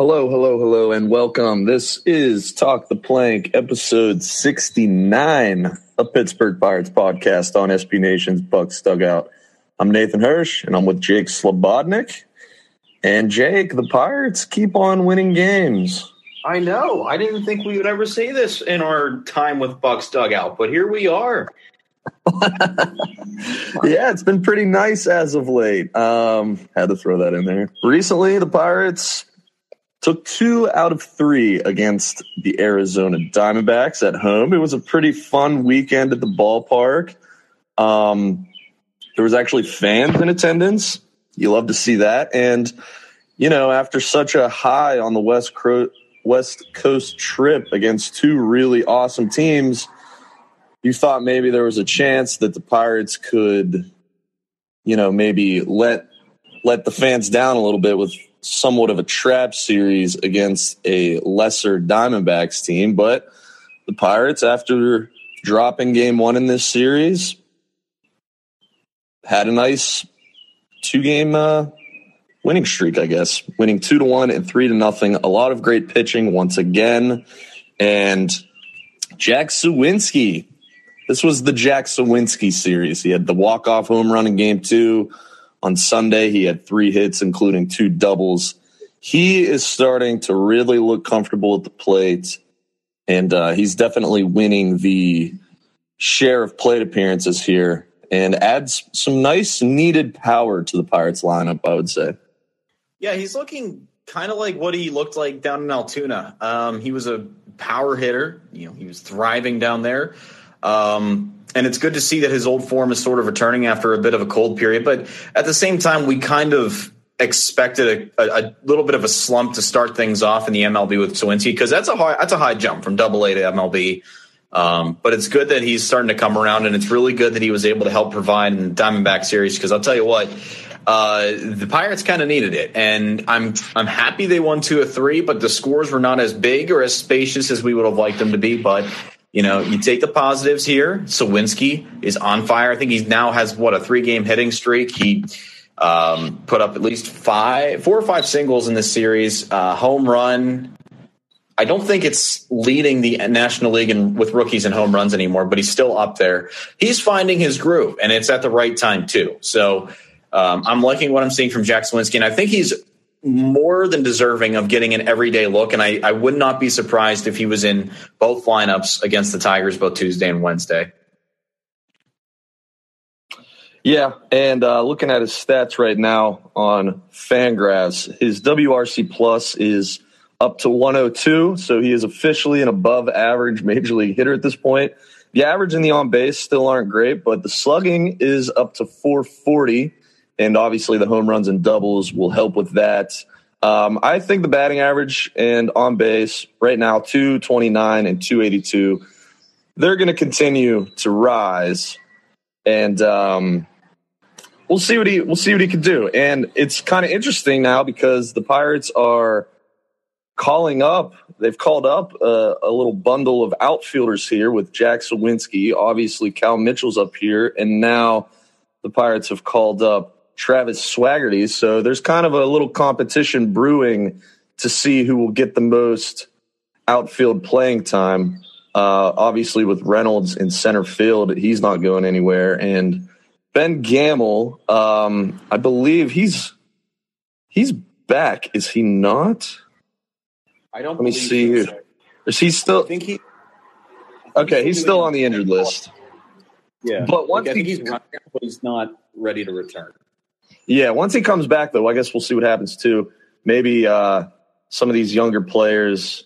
Hello, hello, hello, and welcome. This is Talk the Plank, episode 69 of Pittsburgh Pirates podcast on SB Nation's Bucs Dugout. I'm Nathan Hirsch, and I'm with Jake Slobodnik. And Jake, the Pirates keep on winning games. I know. I didn't think we would ever say this in our time with Bucs Dugout, but here we are. yeah, it's been pretty nice as of late. Um, had to throw that in there. Recently, the Pirates took two out of three against the Arizona Diamondbacks at home. It was a pretty fun weekend at the ballpark. Um, there was actually fans in attendance. You love to see that. And, you know, after such a high on the West, West Coast trip against two really awesome teams, you thought maybe there was a chance that the Pirates could, you know, maybe let let the fans down a little bit with somewhat of a trap series against a lesser Diamondbacks team. But the Pirates, after dropping game one in this series, had a nice two game uh, winning streak, I guess, winning two to one and three to nothing. A lot of great pitching once again. And Jack Suwinski. This was the Jack Suwinski series. He had the walk off home run in game two on Sunday, he had three hits, including two doubles. He is starting to really look comfortable at the plate, and uh, he's definitely winning the share of plate appearances here and adds some nice needed power to the Pirates lineup, I would say. Yeah, he's looking kind of like what he looked like down in Altoona. Um, he was a power hitter. You know, he was thriving down there. Um, and it's good to see that his old form is sort of returning after a bit of a cold period. But at the same time, we kind of expected a, a, a little bit of a slump to start things off in the MLB with Suwinski because that's a high that's a high jump from Double A to MLB. Um, but it's good that he's starting to come around, and it's really good that he was able to help provide in the Diamondback series. Because I'll tell you what, uh, the Pirates kind of needed it, and I'm I'm happy they won two or three, but the scores were not as big or as spacious as we would have liked them to be. But you know, you take the positives here. Suwinski is on fire. I think he now has what a three game hitting streak. He um, put up at least five, four or five singles in this series. Uh, home run. I don't think it's leading the National League in, with rookies and home runs anymore, but he's still up there. He's finding his groove, and it's at the right time too. So um, I'm liking what I'm seeing from Jack Suwinski, and I think he's more than deserving of getting an everyday look. And I, I would not be surprised if he was in both lineups against the Tigers both Tuesday and Wednesday. Yeah, and uh, looking at his stats right now on Fangraphs, his WRC plus is up to 102, so he is officially an above average major league hitter at this point. The average and the on base still aren't great, but the slugging is up to 440 and obviously the home runs and doubles will help with that. Um, I think the batting average and on base right now, 229 and 282, they're going to continue to rise. And um, we'll see what he we'll see what he can do. And it's kind of interesting now because the Pirates are calling up. They've called up a, a little bundle of outfielders here with Jack Suwinski. Obviously, Cal Mitchell's up here, and now the Pirates have called up Travis Swaggerty. So there's kind of a little competition brewing to see who will get the most outfield playing time. Uh, obviously, with Reynolds in center field, he's not going anywhere. And Ben Gamel, um, I believe he's he's back. Is he not? I don't. Let me see. So. Is he still? I think he. Okay, he's, he's still on the injured list. Yeah, but once like, think he's running, but he's not ready to return. Yeah, once he comes back, though, I guess we'll see what happens too. Maybe uh, some of these younger players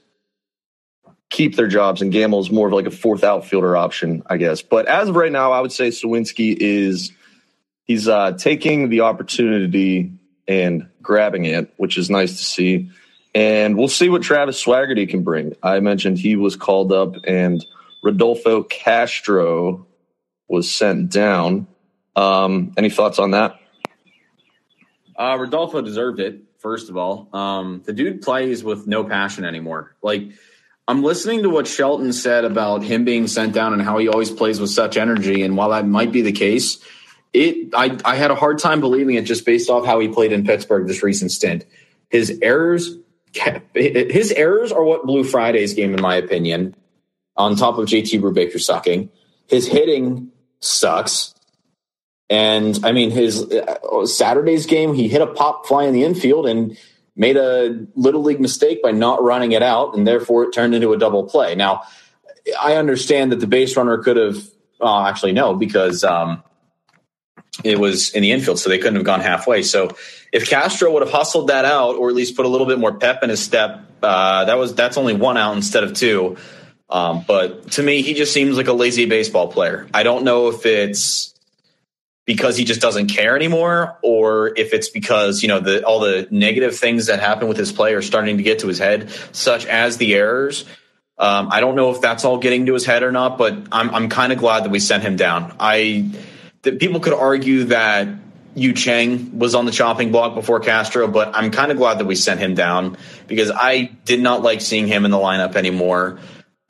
keep their jobs, and Gamel's more of like a fourth outfielder option, I guess. But as of right now, I would say Suwinski is he's uh, taking the opportunity and grabbing it, which is nice to see. And we'll see what Travis Swaggerty can bring. I mentioned he was called up, and Rodolfo Castro was sent down. Um, any thoughts on that? Uh, Rodolfo deserved it. First of all, um, the dude plays with no passion anymore. Like I'm listening to what Shelton said about him being sent down and how he always plays with such energy. And while that might be the case, it I, I had a hard time believing it just based off how he played in Pittsburgh this recent stint. His errors his errors are what blew Friday's game, in my opinion. On top of JT Brubaker sucking, his hitting sucks. And I mean, his uh, Saturday's game, he hit a pop fly in the infield and made a little league mistake by not running it out, and therefore it turned into a double play. Now, I understand that the base runner could have, uh, actually, no, because um, it was in the infield, so they couldn't have gone halfway. So if Castro would have hustled that out, or at least put a little bit more pep in his step, uh, that was that's only one out instead of two. Um, but to me, he just seems like a lazy baseball player. I don't know if it's because he just doesn't care anymore, or if it's because you know the all the negative things that happen with his play are starting to get to his head, such as the errors. Um, I don't know if that's all getting to his head or not, but I'm I'm kind of glad that we sent him down. I that people could argue that Yu Chang was on the chopping block before Castro, but I'm kind of glad that we sent him down because I did not like seeing him in the lineup anymore.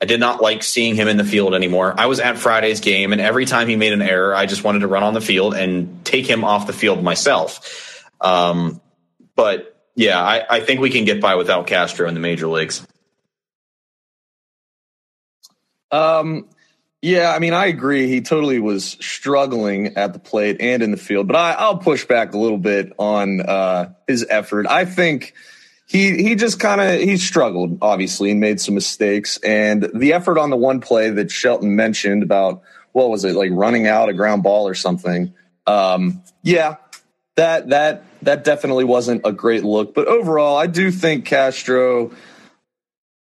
I did not like seeing him in the field anymore. I was at Friday's game, and every time he made an error, I just wanted to run on the field and take him off the field myself. Um, but yeah, I, I think we can get by without Castro in the major leagues. Um, yeah, I mean, I agree. He totally was struggling at the plate and in the field, but I, will push back a little bit on uh, his effort. I think he he just kind of he struggled, obviously, and made some mistakes. And the effort on the one play that Shelton mentioned about what was it like running out a ground ball or something? Um, yeah, that that that definitely wasn't a great look. But overall, I do think Castro,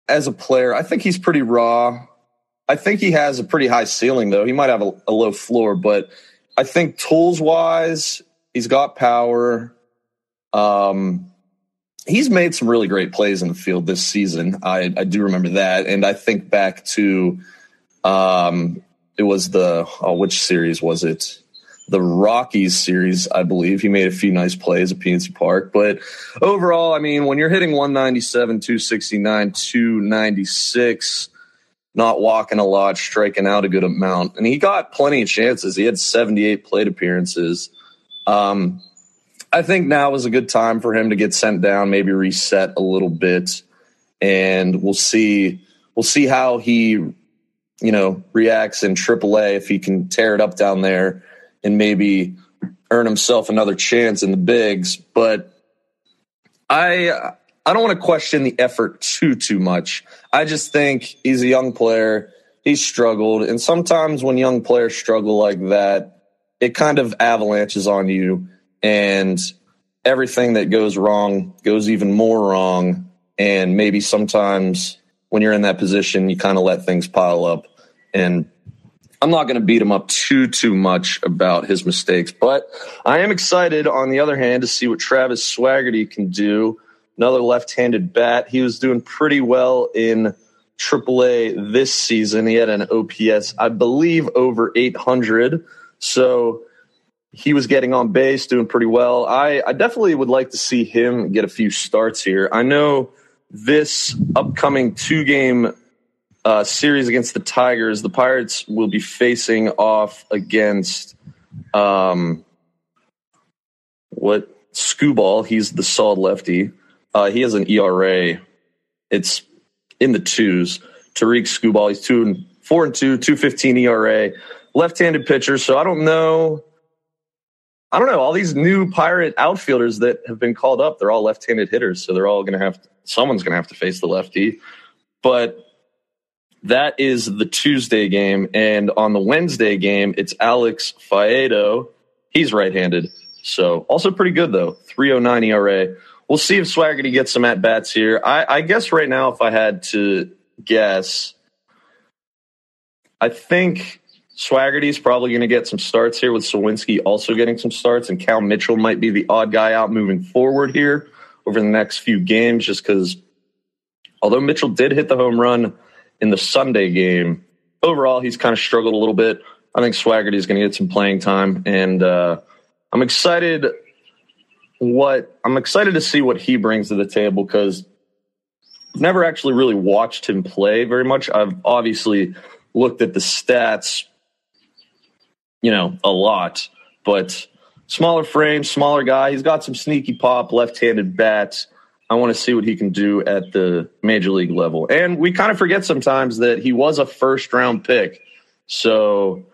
as a player, I think he's pretty raw. I think he has a pretty high ceiling, though. He might have a, a low floor, but I think tools wise, he's got power. Um, he's made some really great plays in the field this season. I, I do remember that, and I think back to um, it was the oh, which series was it? The Rockies series, I believe. He made a few nice plays at PNC Park, but overall, I mean, when you're hitting 197, 269, 296 not walking a lot, striking out a good amount. And he got plenty of chances. He had 78 plate appearances. Um, I think now is a good time for him to get sent down, maybe reset a little bit, and we'll see. We'll see how he, you know, reacts in AAA if he can tear it up down there and maybe earn himself another chance in the bigs. But I I don't want to question the effort too too much. I just think he's a young player. He's struggled, and sometimes when young players struggle like that, it kind of avalanches on you, and everything that goes wrong goes even more wrong. And maybe sometimes when you're in that position, you kind of let things pile up. And I'm not going to beat him up too too much about his mistakes, but I am excited on the other hand to see what Travis Swaggerty can do another left-handed bat. He was doing pretty well in AAA this season. He had an OPS, I believe, over 800. So he was getting on base, doing pretty well. I, I definitely would like to see him get a few starts here. I know this upcoming two-game uh, series against the Tigers, the Pirates will be facing off against um, what Skubal. He's the solid lefty. Uh, he has an ERA. It's in the twos. Tarik Skubal, he's two and four and two, two fifteen ERA. Left-handed pitcher, so I don't know. I don't know. All these new pirate outfielders that have been called up, they're all left-handed hitters, so they're all going to have someone's going to have to face the lefty. But that is the Tuesday game, and on the Wednesday game, it's Alex Faedo. He's right-handed, so also pretty good though. 309 ERA we'll see if Swaggerty gets some at bats here. I, I guess right now, if I had to guess, I think Swaggerty's probably going to get some starts here with Suwinski also getting some starts, and Cal Mitchell might be the odd guy out moving forward here over the next few games, just because although Mitchell did hit the home run in the Sunday game, overall he's kind of struggled a little bit. I think Swaggerty is going to get some playing time, and uh, I'm excited what I'm excited to see what he brings to the table because I've never actually really watched him play very much. I've obviously looked at the stats, you know, a lot, but smaller frame, smaller guy. He's got some sneaky pop, left-handed bats. I want to see what he can do at the major league level. And we kind of forget sometimes that he was a first round pick. So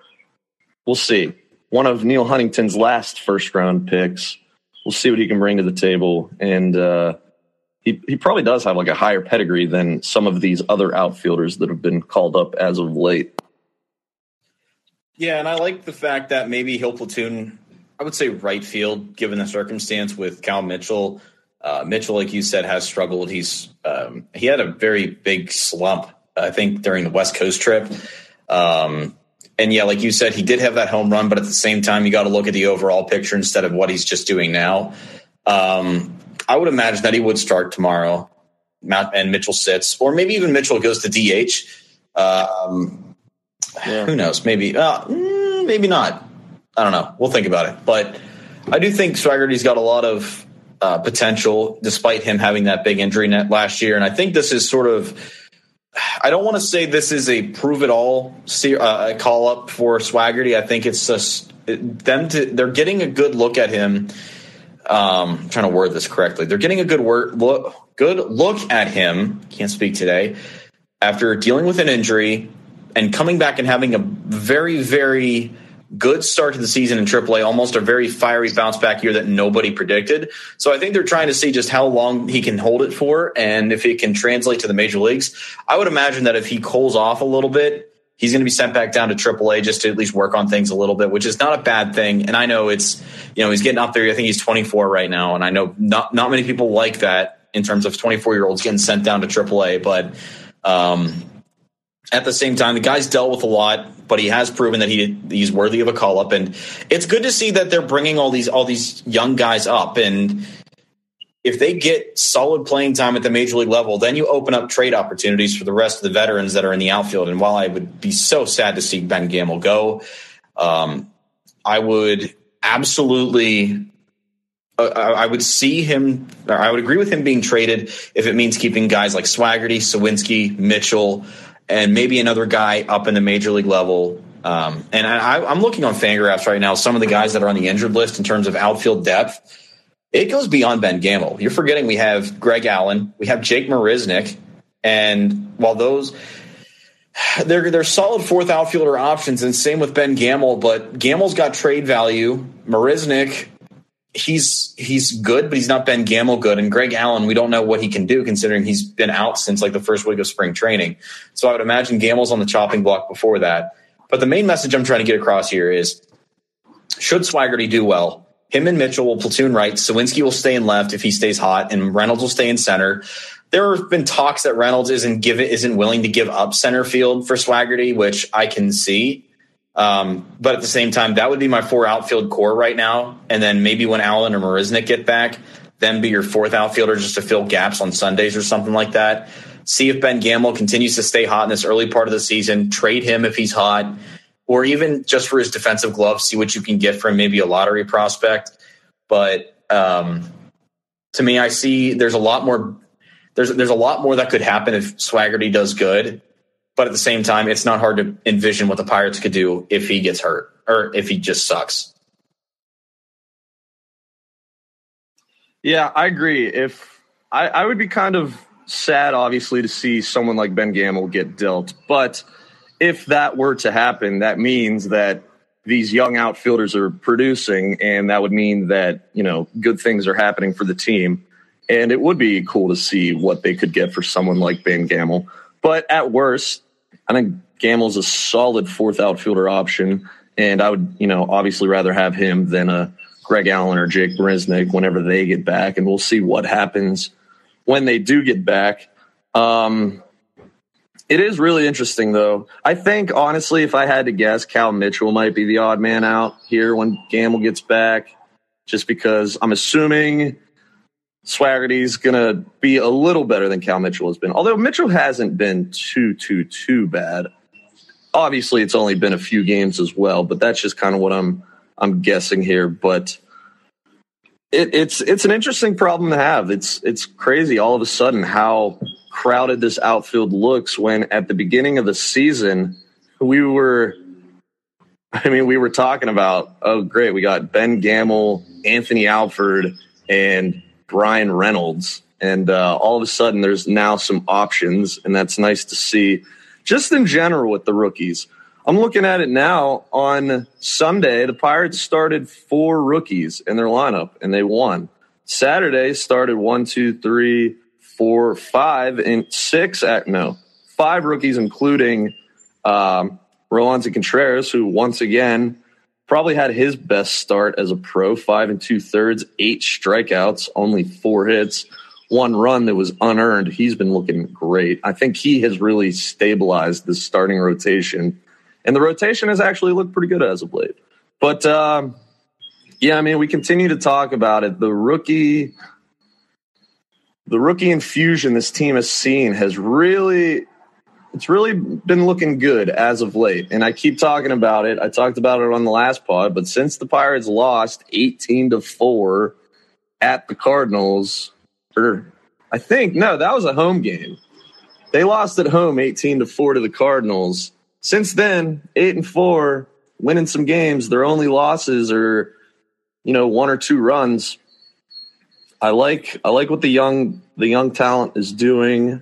we'll see. One of Neal Huntington's last first round picks. We'll see what he can bring to the table. And uh, he, he probably does have like a higher pedigree than some of these other outfielders that have been called up as of late. Yeah, and I like the fact that maybe he'll platoon, I would say right field, given the circumstance with Cal Mitchell. Uh, Mitchell, like you said, has struggled. He's um, he had a very big slump, I think, during the West Coast trip. Um, and yeah, like you said, he did have that home run, but at the same time, you got to look at the overall picture instead of what he's just doing now. Um, I would imagine that he would start tomorrow, and Mitchell sits, or maybe even Mitchell goes to DH. Um, yeah. Who knows? Maybe, uh, mm, maybe not. I don't know. We'll think about it. But I do think Swaggerty's got a lot of uh, potential, despite him having that big injury net last year. And I think this is sort of. I don't want to say this is a prove it all uh, call up for Swaggerty. I think it's just them to they're getting a good look at him. Um, I'm trying to word this correctly. They're getting a good word look, good look at him. Can't speak today after dealing with an injury and coming back and having a very very good start to the season in AAA, almost a very fiery bounce back year that nobody predicted. So I think they're trying to see just how long he can hold it for and if it can translate to the major leagues. I would imagine that if he cools off a little bit, he's going to be sent back down to AAA just to at least work on things a little bit, which is not a bad thing. And I know it's, you know, he's getting up there. I think he's 24 right now. And I know not, not many people like that in terms of 24 year olds getting sent down to AAA, but, um, at the same time, the guy's dealt with a lot, but he has proven that he he's worthy of a call up, and it's good to see that they're bringing all these all these young guys up. And if they get solid playing time at the major league level, then you open up trade opportunities for the rest of the veterans that are in the outfield. And while I would be so sad to see Ben Gamel go, um, I would absolutely uh, I would see him, I would agree with him being traded if it means keeping guys like Swaggerty, Suwinski, Mitchell, and maybe another guy up in the major league level. Um, and I, am looking on Fangraphs right now. Some of the guys that are on the injured list in terms of outfield depth, it goes beyond Ben Gamel. You're forgetting we have Greg Allen, we have Jake Marisnick, and while those they're they're solid fourth outfielder options, and same with Ben Gamel, but Gamel's got trade value. Marisnick he's he's good, but he's not Ben Gamel good. And Greg Allen, we don't know what he can do considering he's been out since like the first week of spring training. So I would imagine Gamel's on the chopping block before that. But the main message I'm trying to get across here is should Swaggerty do well, him and Mitchell will platoon right. Suwinski will stay in left if he stays hot, and Reynolds will stay in center. There have been talks that Reynolds isn't give isn't willing to give up center field for Swaggerty, which I can see. Um, but at the same time, that would be my four outfield core right now. And then maybe when Allen or Marisnick get back, then be your fourth outfielder just to fill gaps on Sundays or something like that. See if Ben Gamel continues to stay hot in this early part of the season. Trade him if he's hot, or even just for his defensive gloves, see what you can get from maybe a lottery prospect. But um, to me, I see there's a lot more. There's there's a lot more that could happen if Swaggerty does good but at the same time, it's not hard to envision what the Pirates could do if he gets hurt or if he just sucks. Yeah, I agree. If I, I would be kind of sad, obviously, to see someone like Ben Gamel get dealt. But if that were to happen, that means that these young outfielders are producing, and that would mean that, you know, good things are happening for the team. And it would be cool to see what they could get for someone like Ben Gamel. But at worst, I think Gamel's a solid fourth outfielder option, and I would, you know, obviously rather have him than a Greg Allen or Jake Marisnick whenever they get back, and we'll see what happens when they do get back. Um, it is really interesting, though. I think, honestly, if I had to guess, Cal Mitchell might be the odd man out here when Gamel gets back, just because I'm assuming Swaggerty's going to be a little better than Cal Mitchell has been. Although Mitchell hasn't been too, too, too bad. Obviously, it's only been a few games as well, but that's just kind of what I'm I'm guessing here. But it, it's it's an interesting problem to have. It's it's crazy all of a sudden how crowded this outfield looks when at the beginning of the season we were I mean, we were talking about, oh, great, we got Ben Gamel, Anthony Alford, and Bryan Reynolds And uh, all of a sudden, there's now some options, and that's nice to see. Just in general with the rookies, I'm looking at it now. On Sunday, the Pirates started four rookies in their lineup, and they won. Saturday started one, two, three, four, five, and six. At no, five rookies, including um, Roansy Contreras, who once again probably had his best start as a pro five and two thirds, eight strikeouts, only four hits, one run that was unearned. He's been looking great. I think he has really stabilized the starting rotation, and the rotation has actually looked pretty good as of late. But um, yeah, I mean, we continue to talk about it. The rookie. The rookie infusion this team has seen has really it's really been looking good as of late. And I keep talking about it. I talked about it on the last pod, but since the Pirates lost 18 to 4 at the Cardinals, or I think, no, that was a home game. They lost at home 18 to 4 to the Cardinals. Since then, 8 and 4, winning some games. Their only losses are, you know, one or two runs. I like I like what the young the young talent is doing.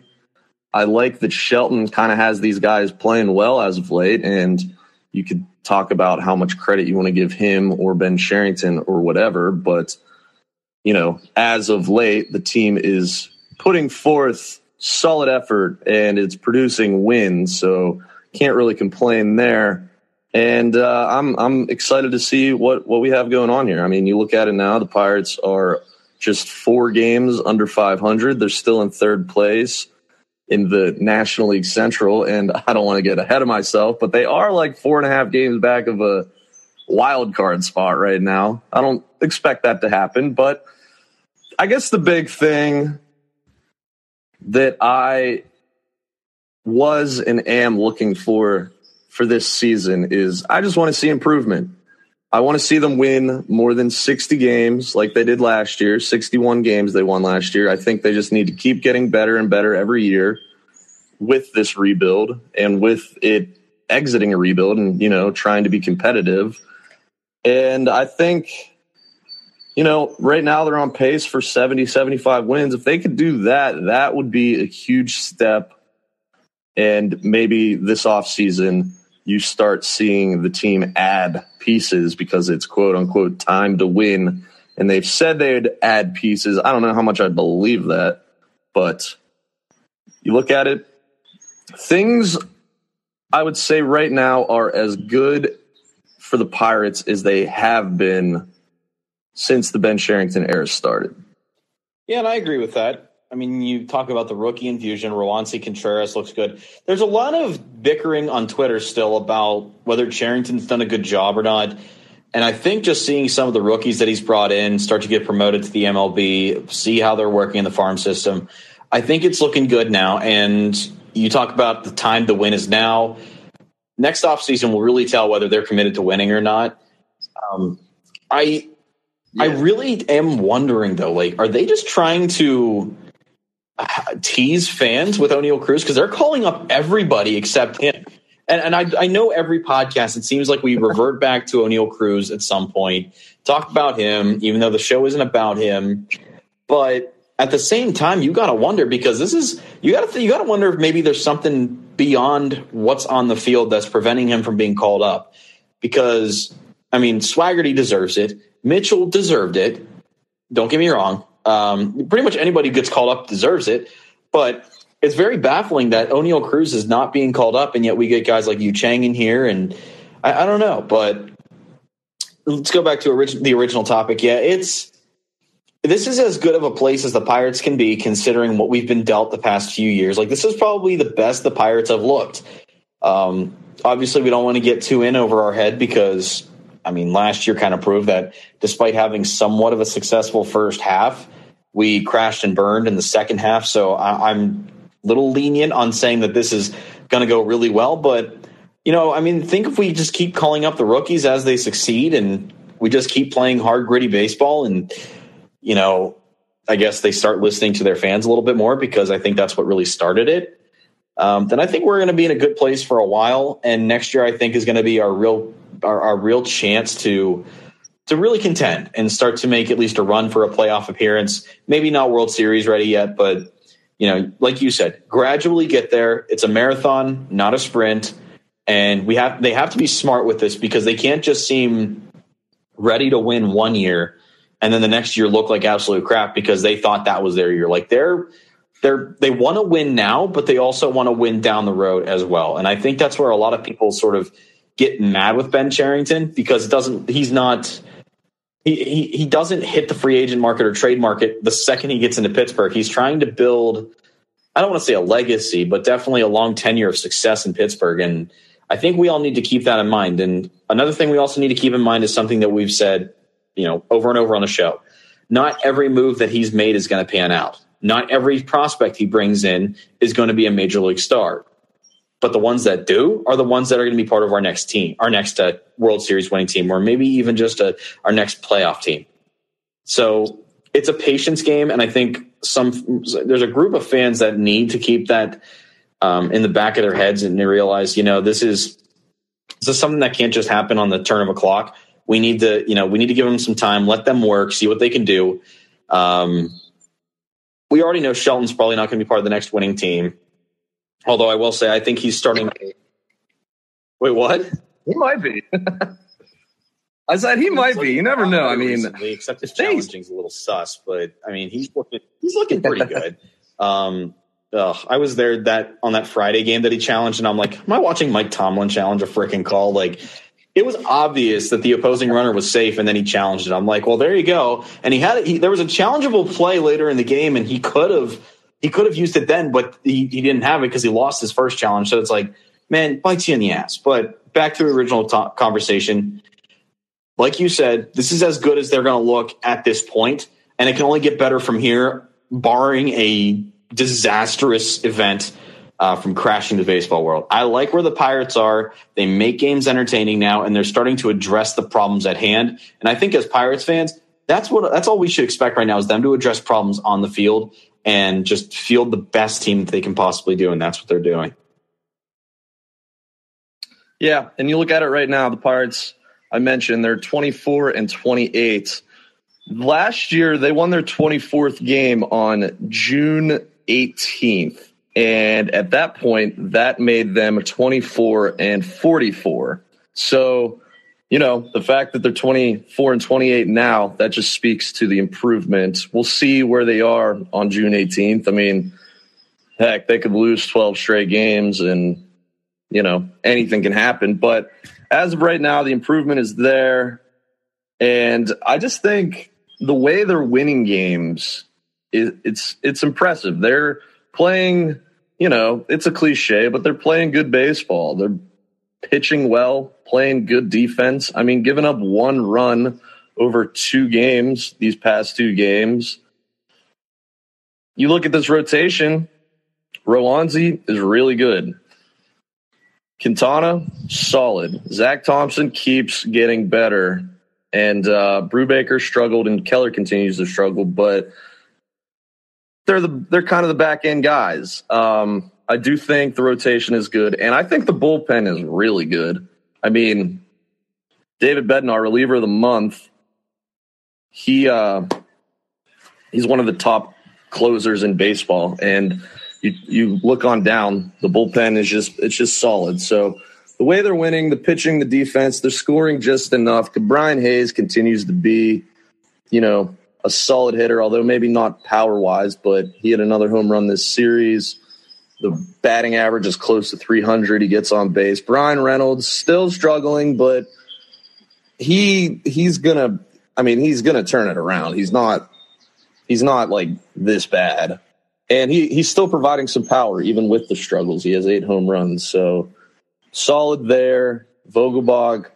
I like that Shelton kind of has these guys playing well as of late, and you could talk about how much credit you want to give him or Ben Cherington or whatever. But, you know, as of late, the team is putting forth solid effort and it's producing wins. So can't really complain there. And uh, I'm I'm excited to see what what we have going on here. I mean, you look at it now. The Pirates are just four games under 500. They're still in third place in the National League Central. And I don't want to get ahead of myself, but they are like four and a half games back of a wild card spot right now. I don't expect that to happen, but I guess the big thing that I was and am looking for for this season is I just want to see improvement. I want to see them win more than 60 games like they did last year. 61 games they won last year. I think they just need to keep getting better and better every year with this rebuild and with it exiting a rebuild and, you know, trying to be competitive. And I think, you know, right now they're on pace for 70, 75 wins. If they could do that, that would be a huge step. And maybe this offseason, you start seeing the team add pieces because it's quote unquote time to win. And they've said they'd add pieces. I don't know how much I believe that, but you look at it, things I would say right now are as good for the Pirates as they have been since the Ben Cherington era started. Yeah, and I agree with that. I mean, you talk about the rookie infusion. Roansy Contreras looks good. There's a lot of bickering on Twitter still about whether Cherington's done a good job or not. And I think just seeing some of the rookies that he's brought in start to get promoted to the MLB, see how they're working in the farm system, I think it's looking good now. And you talk about the time to win is now. Next offseason will really tell whether they're committed to winning or not. Um, I yeah. I really am wondering though, like, are they just trying to Uh, tease fans with Oneil Cruz because they're calling up everybody except him. And, and I, I know every podcast, it seems like we revert back to Oneil Cruz at some point, talk about him, even though the show isn't about him. But at the same time, you got to wonder because this is you got to you got to wonder if maybe there's something beyond what's on the field that's preventing him from being called up. Because I mean, Swaggerty deserves it. Mitchell deserved it. Don't get me wrong. Um, pretty much anybody who gets called up deserves it, but it's very baffling that Oneil Cruz is not being called up, and yet we get guys like Yu Chang in here, and I, I don't know. But let's go back to orig- the original topic. Yeah, it's this is as good of a place as the Pirates can be, considering what we've been dealt the past few years. Like this is probably the best the Pirates have looked. Um, obviously, we don't want to get too in over our head because I mean, last year kind of proved that despite having somewhat of a successful first half, we crashed and burned in the second half. So I, am a little lenient on saying that this is going to go really well. But, you know, I mean, think if we just keep calling up the rookies as they succeed and we just keep playing hard, gritty baseball and, you know, I guess they start listening to their fans a little bit more because I think that's what really started it. Um, then I think we're going to be in a good place for a while. And next year, I think is going to be our real our, our real chance to to really contend and start to make at least a run for a playoff appearance. Maybe not World Series ready yet, but you know, like you said, gradually get there. It's a marathon, not a sprint, and we have they have to be smart with this because they can't just seem ready to win one year and then the next year look like absolute crap because they thought that was their year. Like they're they're they want to win now, but they also want to win down the road as well. And I think that's where a lot of people sort of get mad with Ben Cherington because it doesn't he's not he, he, he doesn't hit the free agent market or trade market the second he gets into Pittsburgh. He's trying to build, I don't want to say a legacy, but definitely a long tenure of success in Pittsburgh. And I think we all need to keep that in mind. And another thing we also need to keep in mind is something that we've said, you know, over and over on the show. Not every move that he's made is going to pan out. Not every prospect he brings in is going to be a major league star but the ones that do are the ones that are going to be part of our next team, our next uh, World Series winning team, or maybe even just a, uh, our next playoff team. So it's a patience game, and I think some there's a group of fans that need to keep that um, in the back of their heads and they realize, you know, this is this is something that can't just happen on the turn of a clock. We need to, you know, we need to give them some time, let them work, see what they can do. Um, we already know Shelton's probably not going to be part of the next winning team. Although I will say, I think he's starting. Wait, what? He might be. I said he might be. You never know. I mean, recently, except his challenging is a little sus, but I mean, he's looking he's looking pretty good. Um, ugh, I was there that on that Friday game that he challenged, and I'm like, am I watching Mike Tomlin challenge a freaking call? Like, it was obvious that the opposing runner was safe, and then he challenged it. I'm like, well, there you go. And he had he, there was a challengeable play later in the game, and he could have he could have used it then, but he, he didn't have it because he lost his first challenge. So it's like, man, bites you in the ass. But back to the original conversation. Like you said, this is as good as they're going to look at this point, and it can only get better from here, barring a disastrous event uh, from crashing the baseball world. I like where the Pirates are. They make games entertaining now, and they're starting to address the problems at hand. And I think as Pirates fans, that's what that's all we should expect right now is them to address problems on the field and just field the best team that they can possibly do, and that's what they're doing. Yeah, and you look at it right now, the Pirates. I mentioned they're 24 and 28. Last year, they won their 24th game on June 18th. And at that point, that made them 24 and 44. So you know, the fact that they're 24 and 28 now, that just speaks to the improvement. We'll see where they are on June 18th. I mean, heck, they could lose 12 straight games and, you know, anything can happen. But as of right now, the improvement is there. And I just think the way they're winning games, it's it's impressive. They're playing, you know, it's a cliche, but they're playing good baseball. They're pitching well, playing good defense. I mean, giving up one run over two games, these past two games. You look at this rotation, Roansy is really good. Quintana, solid. Zach Thompson keeps getting better. And uh, Brubaker struggled and Keller continues to struggle, but they're the they're kind of the back end guys. Um, I do think the rotation is good, and I think the bullpen is really good. I mean, David Bednar, reliever of the month, he uh, he's one of the top closers in baseball, and you you look on down, the bullpen is just it's just solid. So the way they're winning, the pitching, the defense, they're scoring just enough. Brian Hayes continues to be, you know, a solid hitter, although maybe not power wise, but he had another home run this series. The batting average is close to 300. He gets on base. Bryan Reynolds still struggling, but he he's gonna. I mean, he's gonna turn it around. He's not. He's not like this bad, and he he's still providing some power even with the struggles. He has eight home runs, so solid there. Vogelbach,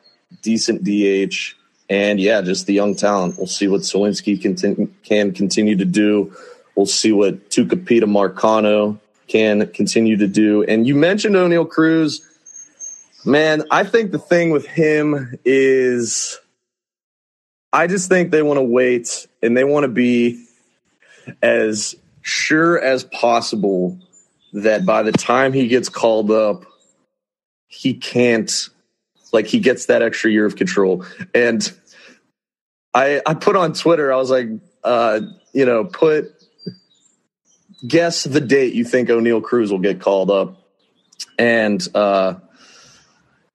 decent DH, and yeah, just the young talent. We'll see what Suwinski can, continue to do. We'll see what Tucupita Marcano can continue to do. And you mentioned Oneil Cruz. Man, I think the thing with him is I just think they want to wait and they want to be as sure as possible that by the time he gets called up, he can't, like, he gets that extra year of control. And I I put on Twitter. I was like, uh, you know, put guess the date you think Oneil Cruz will get called up, and uh,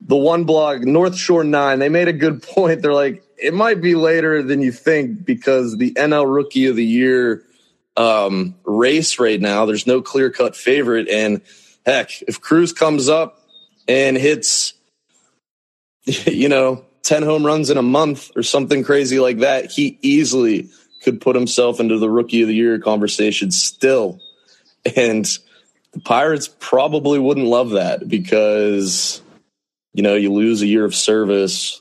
the one blog North Shore Nine they made a good point. They're like, it might be later than you think because the NL Rookie of the Year um, race right now, there's no clear cut favorite, and heck, if Cruz comes up and hits, you know, 10 home runs in a month or something crazy like that, he easily could put himself into the rookie of the year conversation still. And the Pirates probably wouldn't love that because, you know, you lose a year of service,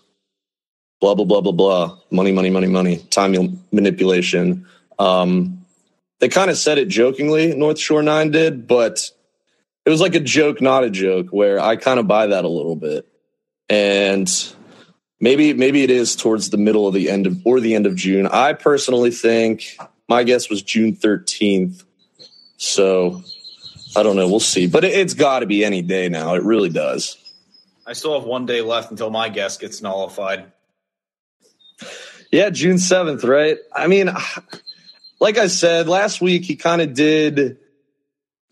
blah, blah, blah, blah, blah. Money, money, money, money, time manipulation. Um, they kind of said it jokingly, North Shore 9 did, but it was like a joke, not a joke, where I kind of buy that a little bit. And maybe maybe it is towards the middle of the end of or the end of June. I personally think my guess was June 13th. So I don't know. We'll see. But it, has got to be any day now. It really does. I still have one day left until my guess gets nullified. Yeah, June 7th, right? I mean, like I said, last week he kind of did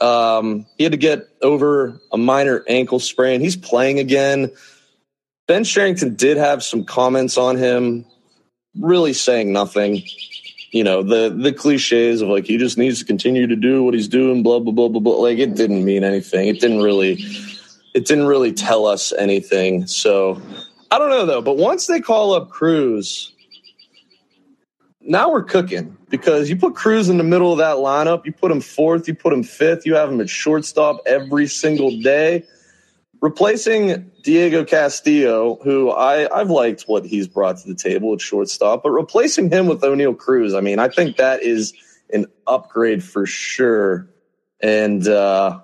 um, he had to get over a minor ankle sprain. He's playing again. Ben Cherington did have some comments on him, really saying nothing. You know, the the cliches of like he just needs to continue to do what he's doing, blah blah blah blah blah. Like it didn't mean anything. It didn't really it didn't really tell us anything. So I don't know though, but once they call up Cruz, now we're cooking because you put Cruz in the middle of that lineup, you put him fourth, you put him fifth, you have him at shortstop every single day. Replacing Diego Castillo, who I, I've liked what he's brought to the table at shortstop, but replacing him with Oneil Cruz, I mean, I think that is an upgrade for sure. And uh,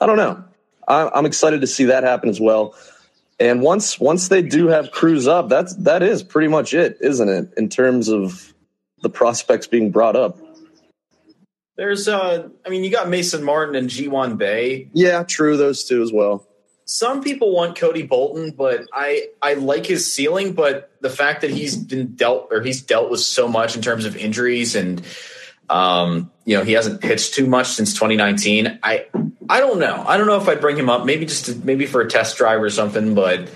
I don't know. I, I'm excited to see that happen as well. And once once they do have Cruz up, that's that is pretty much it, isn't it? In terms of the prospects being brought up. There's, uh, I mean, you got Mason Martin and Ji-hwan Bae. Yeah, true. Those two as well. Some people want Cody Bolton, but I I like his ceiling. But the fact that he's been dealt or he's dealt with so much in terms of injuries and um, you know he hasn't pitched too much since 2019. I I don't know. I don't know if I'd bring him up. Maybe just to, maybe for a test drive or something. But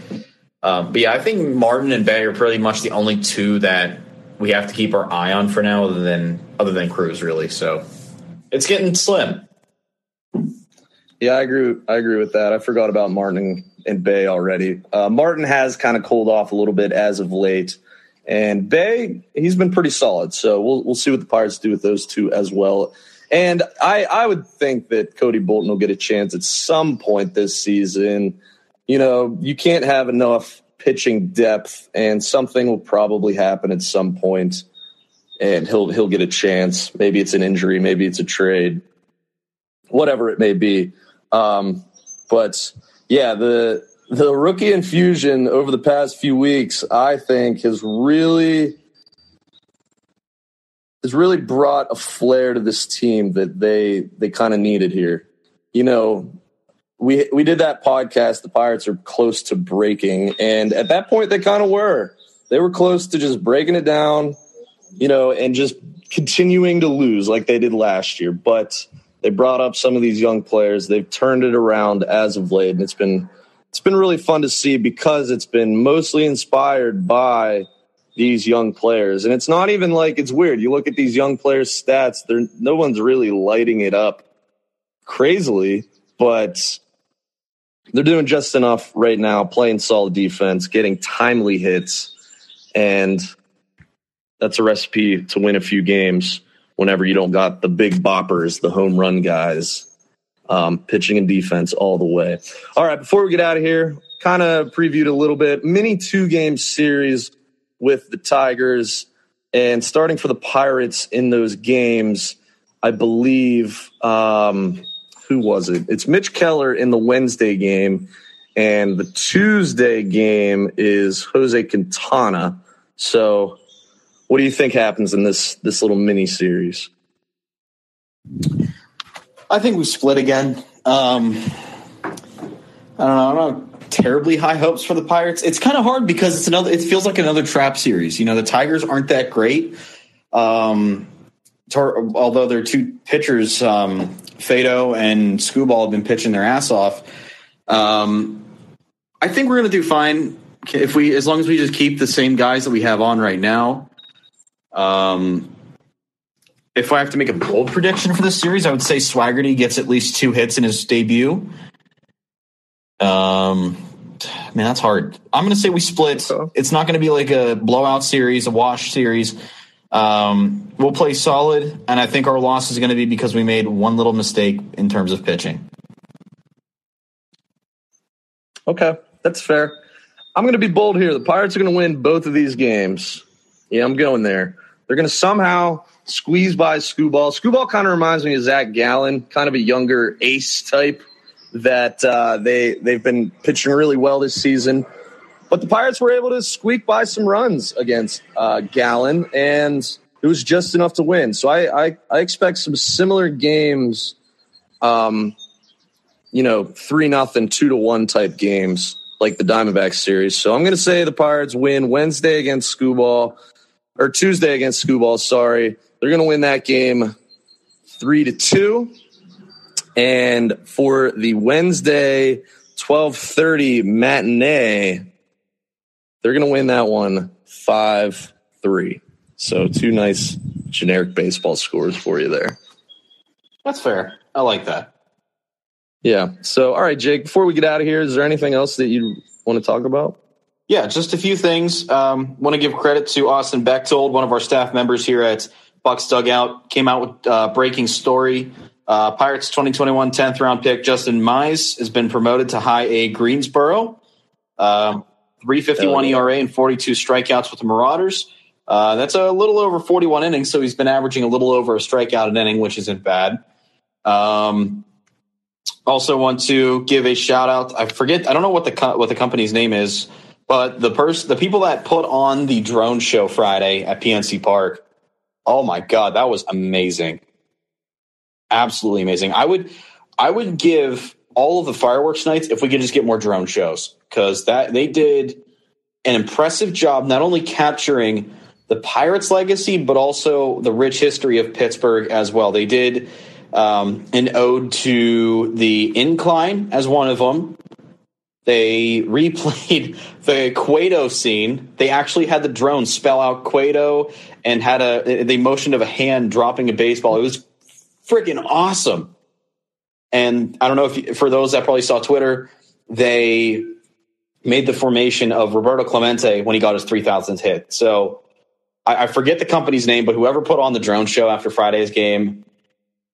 um, but yeah, I think Martin and Bae are pretty much the only two that we have to keep our eye on for now, other than other than Cruz, really. So it's getting slim. Yeah, I agree. I agree with that. I forgot about Martin and Bae already. Uh, Martin has kind of cooled off a little bit as of late, and Bae he's been pretty solid. So we'll we'll see what the Pirates do with those two as well. And I I would think that Cody Bolton will get a chance at some point this season. You know, you can't have enough pitching depth, and something will probably happen at some point, and he'll he'll get a chance. Maybe it's an injury, maybe it's a trade, whatever it may be. Um, but yeah, the the rookie infusion over the past few weeks, I think, has really has really brought a flair to this team that they they kind of needed here. You know, we we did that podcast. The Pirates are close to breaking, and at that point, they kind of were. They were close to just breaking it down, you know, and just continuing to lose like they did last year. But they brought up some of these young players. They've turned it around as of late, and it's been it's been really fun to see because it's been mostly inspired by these young players. And it's not even like it's weird. You look at these young players' stats; they're no one's really lighting it up crazily, but they're doing just enough right now, playing solid defense, getting timely hits, and that's a recipe to win a few games whenever you don't got the big boppers, the home run guys, um, pitching and defense all the way. All right, before we get out of here, kind of previewed a little bit mini two game series with the Tigers, and starting for the Pirates in those games, I believe. Um, who was it? It's Mitch Keller in the Wednesday game, and the Tuesday game is Jose Quintana. So, what do you think happens in this this little mini series? I think we split again. Um, I don't know. I'm not have terribly high hopes for the Pirates. It's kind of hard because it's another. It feels like another trap series. You know, the Tigers aren't that great. Um, tar- although their two pitchers, um, Faedo and Skubal, have been pitching their ass off. Um, I think we're going to do fine if we, as long as we just keep the same guys that we have on right now. Um, if I have to make a bold prediction for this series, I would say Swaggerty gets at least two hits in his debut. Um, man, that's hard. I'm going to say we split. It's not going to be like a blowout series, a wash series. Um, we'll play solid, and I think our loss is going to be because we made one little mistake in terms of pitching. Okay, that's fair. I'm going to be bold here. The Pirates are going to win both of these games. Yeah, I'm going there. They're going to somehow squeeze by Skubal. Skubal kind of reminds me of Zach Gallen, kind of a younger ace type that uh, they they've been pitching really well this season. But the Pirates were able to squeak by some runs against uh, Gallen, and it was just enough to win. So I I, I expect some similar games. Um, you know, three nothing, two to one type games like the Diamondback series. So I'm going to say the Pirates win Wednesday against Skubal or Tuesday against Skubal. Sorry, they're going to win that game three to two. And for the Wednesday 12:30 matinee, they're going to win that one five three. So two nice generic baseball scores for you there. That's fair. I like that. Yeah. So, all right, Jake, before we get out of here, is there anything else that you want to talk about? Yeah, just a few things. Um, want to give credit to Austin Bechtold, one of our staff members here at Bucs Dugout. Came out with uh, breaking story. Uh, Pirates 2021 10th round pick Justin Meis has been promoted to high A Greensboro. Um, 351 Hell yeah. ERA and 42 strikeouts with the Marauders. Uh, that's a little over 41 innings, so he's been averaging a little over a strikeout an inning, which isn't bad. Um, also want to give a shout out. I forget. I don't know what the co- what the company's name is, but the person, the people that put on the drone show Friday at PNC Park. Oh my god, that was amazing! Absolutely amazing. I would, I would give all of the fireworks nights if we could just get more drone shows because that they did an impressive job not only capturing the Pirates' legacy but also the rich history of Pittsburgh as well. They did um, an ode to the incline as one of them. They replayed the Cueto scene. They actually had the drone spell out Cueto and had a the motion of a hand dropping a baseball. It was freaking awesome. And I don't know if you, for those that probably saw Twitter, they made the formation of Roberto Clemente when he got his 3000th hit. So I, I forget the company's name, but whoever put on the drone show after Friday's game,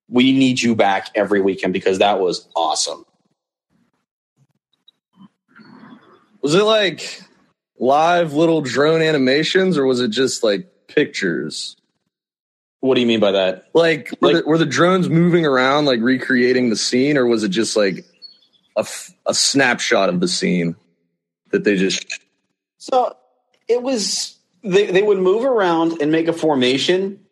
we need you back every weekend because that was awesome. Was it like live little drone animations or was it just like pictures? What do you mean by that? Like, were, Like- the, were the drones moving around, like recreating the scene, or was it just like a, f- a snapshot of the scene that they just. So it was they they would move around and make a formation,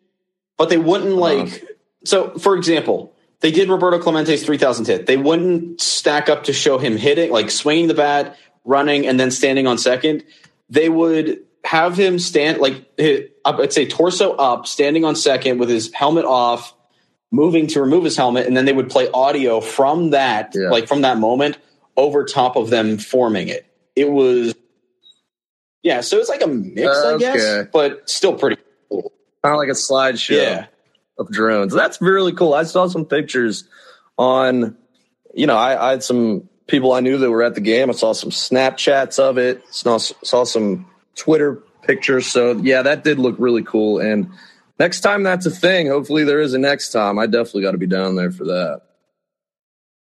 but they wouldn't uh-huh. like. So, for example, they did Roberto Clemente's three thousand hit. They wouldn't stack up to show him hitting, like swinging the bat, running, and then standing on second. They would have him stand like I'd say torso up, standing on second with his helmet off, moving to remove his helmet, and then they would play audio from that, Yeah. like from that moment, over top of them forming it. It was, yeah. So it's like a mix, I guess, but still pretty cool. Kind of like a slideshow Yeah. of drones. That's really cool. I saw some pictures on, you know, I, I had some people I knew that were at the game. I saw some Snapchats of it, saw, saw some Twitter pictures. So, yeah, that did look really cool. And next time that's a thing, hopefully there is a next time. I definitely got to be down there for that.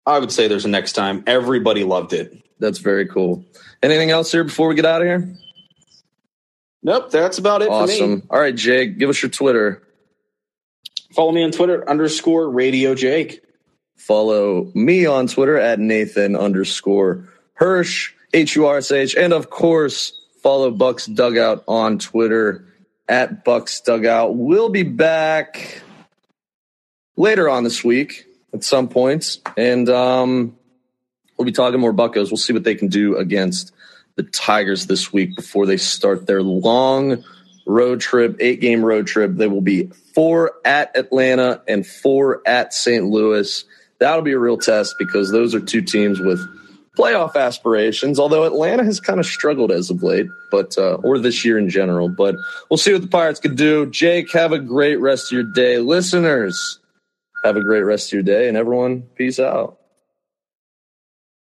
I would say there's a next time. Everybody loved it. That's very cool. Anything else here before we get out of here? Nope, that's about it for me. Awesome. All right, Jake, give us your Twitter. Follow me on Twitter underscore Radio Jake. Follow me on Twitter at Nathan underscore Hursh, H U R S H. And of course, follow Bucs Dugout on Twitter at Bucs Dugout. We'll be back later on this week at some points. And um, we'll be talking more Buccos. We'll see what they can do against the Tigers this week before they start their long road trip, eight game road trip. They will be four at Atlanta and four at St. Louis. That'll be a real test because those are two teams with playoff aspirations. Although Atlanta has kind of struggled as of late, but uh, or this year in general. But we'll see what the Pirates can do. Jake, have a great rest of your day, listeners. Have a great rest of your day, and everyone, peace out.